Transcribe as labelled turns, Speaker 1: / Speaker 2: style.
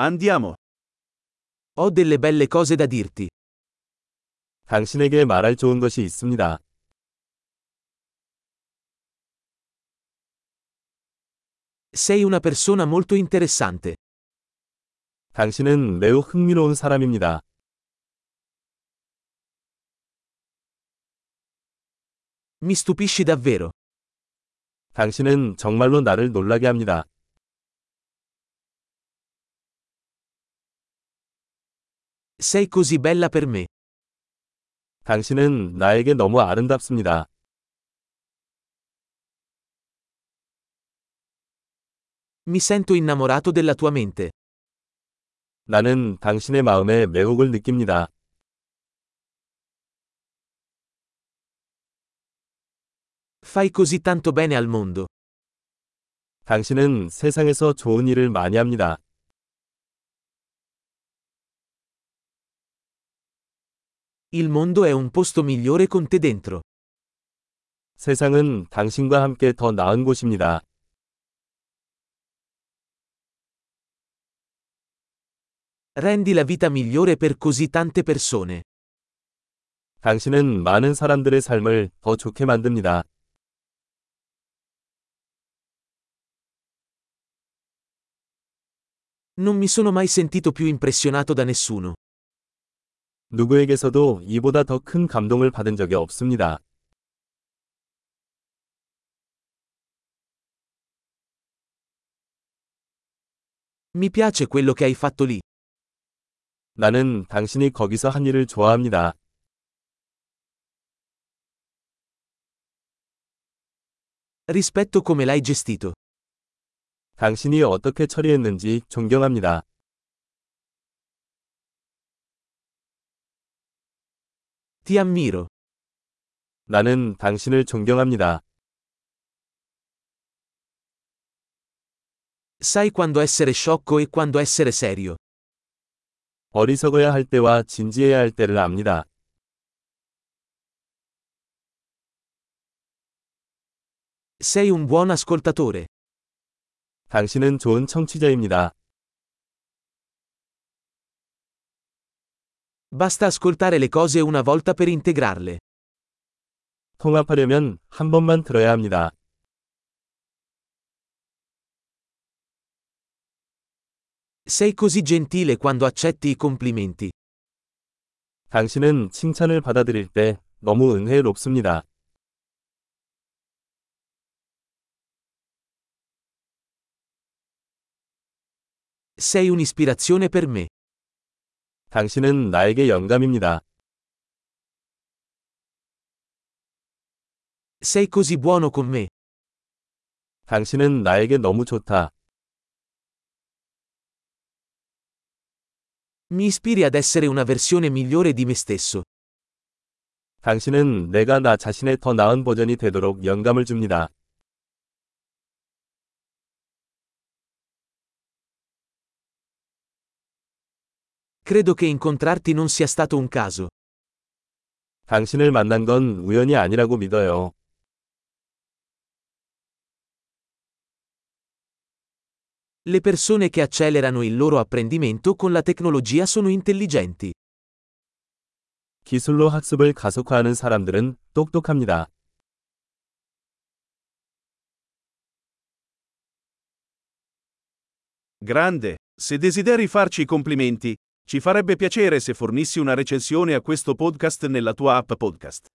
Speaker 1: Andiamo.
Speaker 2: Ho delle belle cose da dirti.
Speaker 3: 당신에게 말할 좋은 것이 있습니다.
Speaker 2: Sei una persona molto interessante.
Speaker 3: 당신은 매우 흥미로운 사람입니다.
Speaker 2: Mi stupisci davvero.
Speaker 3: 당신은 정말로 나를 놀라게 합니다.
Speaker 2: Sei così bella per me.
Speaker 3: 당신은 나에게 너무 아름답습니다.
Speaker 2: Mi sento innamorato della tua mente.
Speaker 3: 나는 당신의 마음에 매혹을 느낍니다.
Speaker 2: Fai così tanto bene al mondo.
Speaker 3: 당신은 세상에서 좋은 일을 많이 합니다.
Speaker 2: Il mondo è un posto migliore con te dentro.
Speaker 3: 세상은 당신과 함께 더 나은 곳입니다.
Speaker 2: Rendi la vita migliore per così tante persone.
Speaker 3: 당신은 많은 사람들의 삶을 더 좋게 만듭니다.
Speaker 2: Non mi sono mai sentito più impressionato da nessuno.
Speaker 3: 누구에게서도 이보다 더 큰 감동을 받은 적이 없습니다.
Speaker 2: Mi piace quello che hai fatto lì.
Speaker 3: 나는 당신이 거기서 한 일을 좋아합니다.
Speaker 2: Rispetto come l'hai gestito.
Speaker 3: 당신이 어떻게 처리했는지 존경합니다.
Speaker 2: Ti ammiro.
Speaker 3: 나는 당신을 존경합니다.
Speaker 2: Sai quando essere sciocco e quando essere serio.
Speaker 3: 어리석어야 할 때와 진지해야 할 때를 압니다.
Speaker 2: Sei un buon ascoltatore.
Speaker 3: 당신은 좋은 청취자입니다.
Speaker 2: Basta ascoltare le cose una volta per integrarle.
Speaker 3: 통합하려면 한 번만 들어야 합니다.
Speaker 2: Sei così gentile quando accetti i complimenti.
Speaker 3: 당신은 칭찬을 받아들일 때 너무 은혜롭습니다.
Speaker 2: Sei un'ispirazione per me.
Speaker 3: 당신은 나에게 영감입니다.
Speaker 2: Sei così buono con me.
Speaker 3: 당신은 나에게 너무 좋다.
Speaker 2: Mi ispiri ad essere una versione migliore di me stesso.
Speaker 3: 당신은 내가 나 자신의 더 나은 버전이 되도록 영감을 줍니다.
Speaker 2: Credo che incontrarti non sia stato un caso.
Speaker 3: 당신을 만난 건 우연이 아니라고 믿어요.
Speaker 2: Le persone che accelerano il loro apprendimento con la tecnologia sono intelligenti.
Speaker 3: 기술로 학습을 가속화하는 사람들은 똑똑합니다.
Speaker 1: Grande, se desideri farci i complimenti, ci farebbe piacere se fornissi una recensione a questo podcast nella tua app podcast.